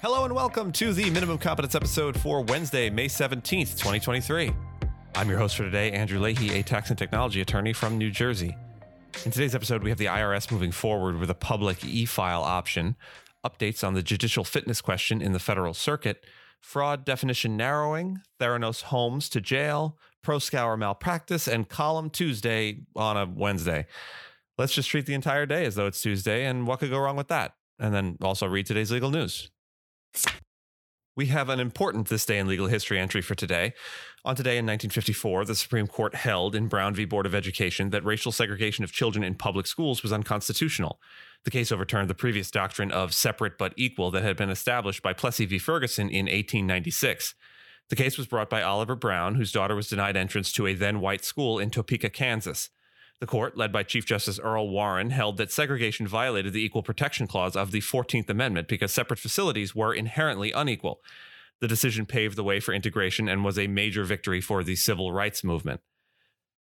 Hello and welcome to the Minimum Competence episode for Wednesday, May 17th, 2023. I'm your host for today, Andrew Leahy, a tax and technology attorney from New Jersey. In today's episode, we have the IRS moving forward with a public e file option, updates on the judicial fitness question in the federal circuit, fraud definition narrowing, Theranos Holmes to jail, Proskauer malpractice, and Column Tuesday on a Wednesday. Let's just treat the entire day as though it's Tuesday, and what could go wrong with that? And then also read today's legal news. We have an important This Day in Legal History entry for today. On today in 1954, the Supreme Court held in Brown v. Board of Education that racial segregation of children in public schools was unconstitutional. The case overturned the previous doctrine of separate but equal that had been established by Plessy v. Ferguson in 1896. The case was brought by Oliver Brown, whose daughter was denied entrance to a then white school in Topeka, Kansas. The court, led by Chief Justice Earl Warren, held that segregation violated the Equal Protection Clause of the 14th Amendment because separate facilities were inherently unequal. The decision paved the way for integration and was a major victory for the civil rights movement.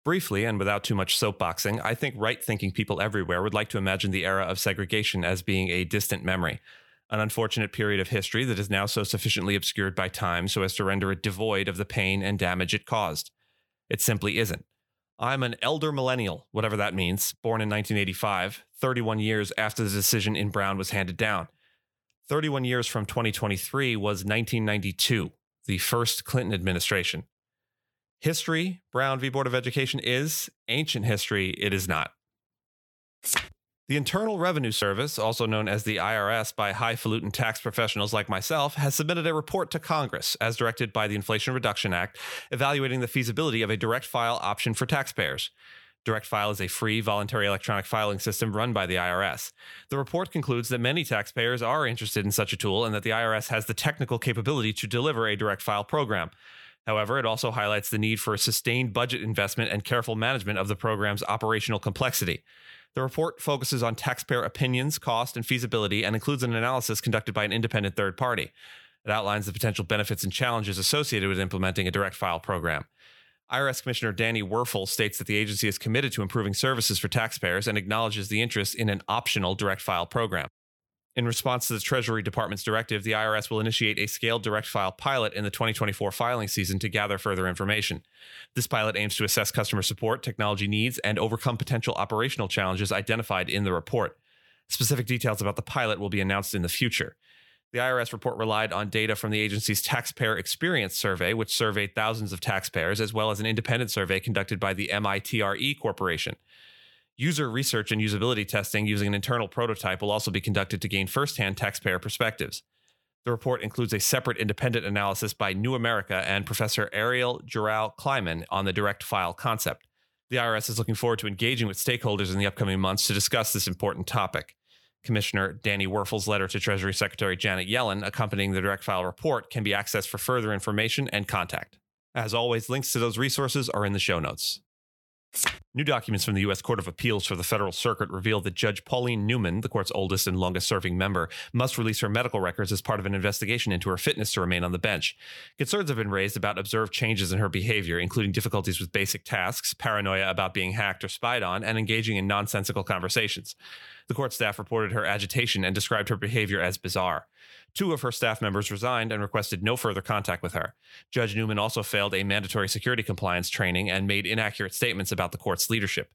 Briefly, and without too much soapboxing, I think right thinking people everywhere would like to imagine the era of segregation as being a distant memory, an unfortunate period of history that is now so sufficiently obscured by time so as to render it devoid of the pain and damage it caused. It simply isn't. I'm an elder millennial, whatever that means, born in 1985, 31 years after the decision in Brown was handed down. 31 years from 2023 was 1992, the first Clinton administration. History, Brown v. Board of Education is, ancient history, it is not. The Internal Revenue Service, also known as the IRS by highfalutin tax professionals like myself, has submitted a report to Congress, as directed by the Inflation Reduction Act, evaluating the feasibility of a direct file option for taxpayers. Direct File is a free, voluntary electronic filing system run by the IRS. The report concludes that many taxpayers are interested in such a tool and that the IRS has the technical capability to deliver a direct file program. However, it also highlights the need for a sustained budget investment and careful management of the program's operational complexity. The report focuses on taxpayer opinions, cost, and feasibility, and includes an analysis conducted by an independent third party. It outlines the potential benefits and challenges associated with implementing a direct file program. IRS Commissioner Danny Werfel states that the agency is committed to improving services for taxpayers and acknowledges the interest in an optional direct file program. In response to the Treasury Department's directive, the IRS will initiate a scaled direct file pilot in the 2024 filing season to gather further information. This pilot aims to assess customer support, technology needs, and overcome potential operational challenges identified in the report. Specific details about the pilot will be announced in the future. The IRS report relied on data from the agency's Taxpayer Experience Survey, which surveyed thousands of taxpayers, as well as an independent survey conducted by the MITRE Corporation. User research and usability testing using an internal prototype will also be conducted to gain firsthand taxpayer perspectives. The report includes a separate independent analysis by New America and Professor Ariel Jurow Kleiman on the direct file concept. The IRS is looking forward to engaging with stakeholders in the upcoming months to discuss this important topic. Commissioner Danny Werfel's letter to Treasury Secretary Janet Yellen accompanying the direct file report can be accessed for further information and contact. As always, links to those resources are in the show notes. New documents from the U.S. Court of Appeals for the Federal Circuit reveal that Judge Pauline Newman, the court's oldest and longest serving member, must release her medical records as part of an investigation into her fitness to remain on the bench. Concerns have been raised about observed changes in her behavior, including difficulties with basic tasks, paranoia about being hacked or spied on, and engaging in nonsensical conversations. The court staff reported her agitation and described her behavior as bizarre. Two of her staff members resigned and requested no further contact with her. Judge Newman also failed a mandatory security compliance training and made inaccurate statements about the court's leadership.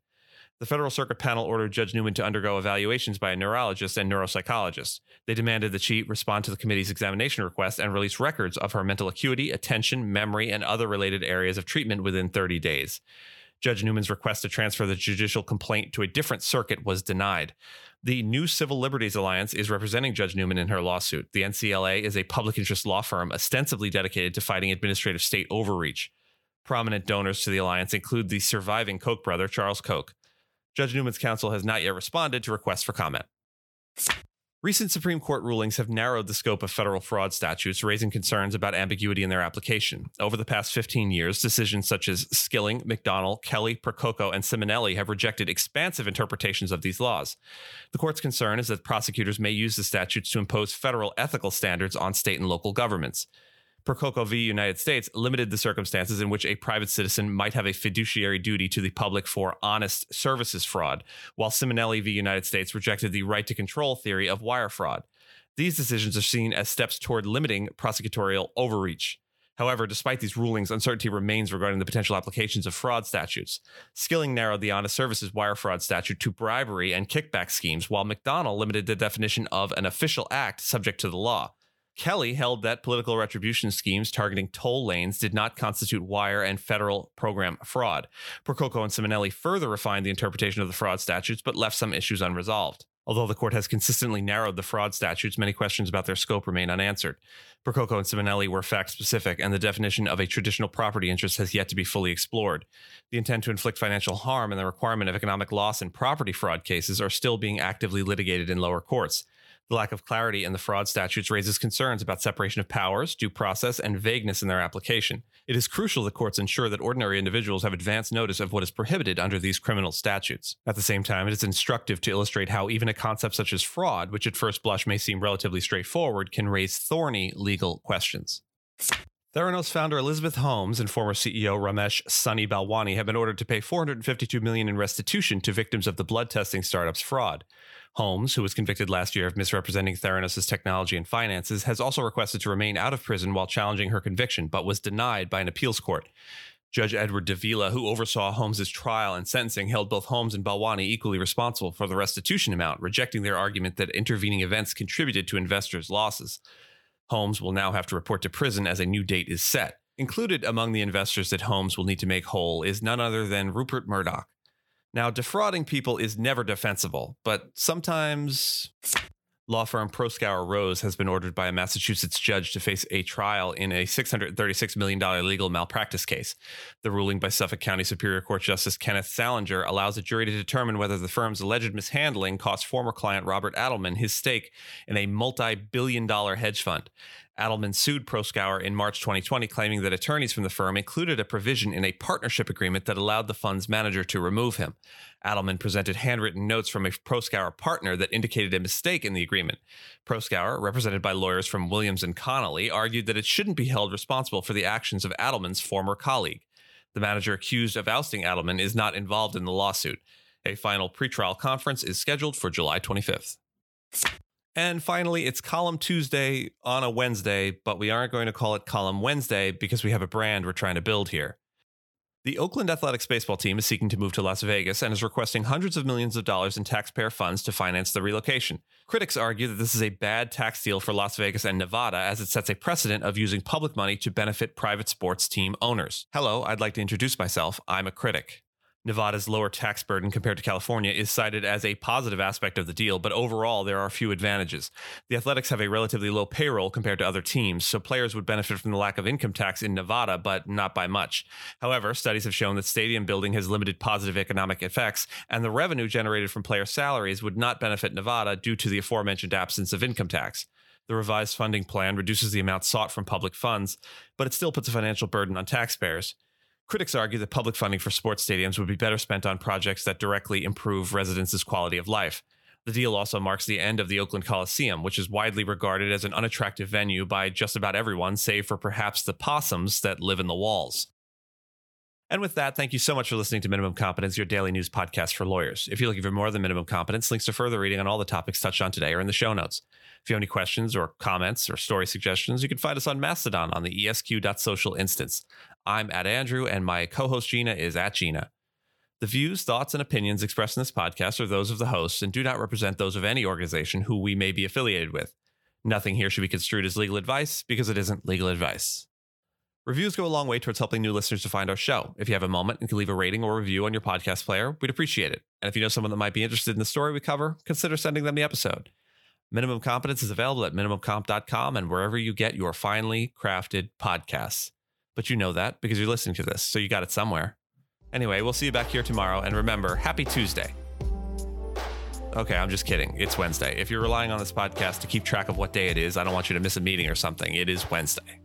The Federal Circuit panel ordered Judge Newman to undergo evaluations by a neurologist and neuropsychologist. They demanded that she respond to the committee's examination request and release records of her mental acuity, attention, memory, and other related areas of treatment within 30 days. Judge Newman's request to transfer the judicial complaint to a different circuit was denied. The New Civil Liberties Alliance is representing Judge Newman in her lawsuit. The NCLA is a public interest law firm ostensibly dedicated to fighting administrative state overreach. Prominent donors to the alliance include the surviving Koch brother, Charles Koch. Judge Newman's counsel has not yet responded to requests for comment. Recent Supreme Court rulings have narrowed the scope of federal fraud statutes, raising concerns about ambiguity in their application. Over the past 15 years, decisions such as Skilling, McDonnell, Kelly, Percoco, and Ciminelli have rejected expansive interpretations of these laws. The court's concern is that prosecutors may use the statutes to impose federal ethical standards on state and local governments. Percoco v. United States limited the circumstances in which a private citizen might have a fiduciary duty to the public for honest services fraud, while Ciminelli v. United States rejected the right to control theory of wire fraud. These decisions are seen as steps toward limiting prosecutorial overreach. However, despite these rulings, uncertainty remains regarding the potential applications of fraud statutes. Skilling narrowed the honest services wire fraud statute to bribery and kickback schemes, while McDonnell limited the definition of an official act subject to the law. Kelly held that political retribution schemes targeting toll lanes did not constitute wire and federal program fraud. Percoco and Ciminelli further refined the interpretation of the fraud statutes, but left some issues unresolved. Although the court has consistently narrowed the fraud statutes, many questions about their scope remain unanswered. Percoco and Ciminelli were fact specific, and the definition of a traditional property interest has yet to be fully explored. The intent to inflict financial harm and the requirement of economic loss in property fraud cases are still being actively litigated in lower courts. The lack of clarity in the fraud statutes raises concerns about separation of powers, due process, and vagueness in their application. It is crucial that courts ensure that ordinary individuals have advance notice of what is prohibited under these criminal statutes. At the same time, it is instructive to illustrate how even a concept such as fraud, which at first blush may seem relatively straightforward, can raise thorny legal questions. Theranos founder Elizabeth Holmes and former CEO Ramesh Sunny Balwani have been ordered to pay 452 million in restitution to victims of the blood testing startup's fraud. Holmes, who was convicted last year of misrepresenting Theranos' technology and finances, has also requested to remain out of prison while challenging her conviction, but was denied by an appeals court. Judge Edward Davila, who oversaw Holmes' trial and sentencing, held both Holmes and Balwani equally responsible for the restitution amount, rejecting their argument that intervening events contributed to investors' losses. Holmes will now have to report to prison as a new date is set. Included among the investors that Holmes will need to make whole is none other than Rupert Murdoch. Now, defrauding people is never defensible, but sometimes law firm Proskauer Rose has been ordered by a Massachusetts judge to face a trial in a $636 million legal malpractice case. The ruling by Suffolk County Superior Court Justice Kenneth Salinger allows a jury to determine whether the firm's alleged mishandling cost former client Robert Adelman his stake in a multi billion dollar hedge fund. Adelman sued Proskauer in March 2020, claiming that attorneys from the firm included a provision in a partnership agreement that allowed the fund's manager to remove him. Adelman presented handwritten notes from a Proskauer partner that indicated a mistake in the agreement. Proskauer, represented by lawyers from Williams and Connolly, argued that it shouldn't be held responsible for the actions of Adelman's former colleague. The manager accused of ousting Adelman is not involved in the lawsuit. A final pretrial conference is scheduled for July 25th. And finally, it's Column Tuesday on a Wednesday, but we aren't going to call it Column Wednesday because we have a brand we're trying to build here. The Oakland Athletics baseball team is seeking to move to Las Vegas and is requesting hundreds of millions of dollars in taxpayer funds to finance the relocation. Critics argue that this is a bad tax deal for Las Vegas and Nevada as it sets a precedent of using public money to benefit private sports team owners. Hello, I'd like to introduce myself. I'm a critic. Nevada's lower tax burden compared to California is cited as a positive aspect of the deal, but overall, there are few advantages. The Athletics have a relatively low payroll compared to other teams, so players would benefit from the lack of income tax in Nevada, but not by much. However, studies have shown that stadium building has limited positive economic effects, and the revenue generated from player salaries would not benefit Nevada due to the aforementioned absence of income tax. The revised funding plan reduces the amount sought from public funds, but it still puts a financial burden on taxpayers. Critics argue that public funding for sports stadiums would be better spent on projects that directly improve residents' quality of life. The deal also marks the end of the Oakland Coliseum, which is widely regarded as an unattractive venue by just about everyone, save for perhaps the possums that live in the walls. And with that, thank you so much for listening to Minimum Competence, your daily news podcast for lawyers. If you're looking for more than Minimum Competence, links to further reading on all the topics touched on today are in the show notes. If you have any questions or comments or story suggestions, you can find us on Mastodon on the esq.social instance. I'm at Andrew, and my co host Gina is at Gina. The views, thoughts, and opinions expressed in this podcast are those of the hosts and do not represent those of any organization who we may be affiliated with. Nothing here should be construed as legal advice because it isn't legal advice. Reviews go a long way towards helping new listeners to find our show. If you have a moment and can leave a rating or review on your podcast player, we'd appreciate it. And if you know someone that might be interested in the story we cover, consider sending them the episode. Minimum Competence is available at minimumcomp.com and wherever you get your finely crafted podcasts but you know that because you're listening to this, so you got it somewhere. Anyway, we'll see you back here tomorrow, and remember, happy Tuesday. Okay, I'm just kidding. It's Wednesday. If you're relying on this podcast to keep track of what day it is, I don't want you to miss a meeting or something. It is Wednesday.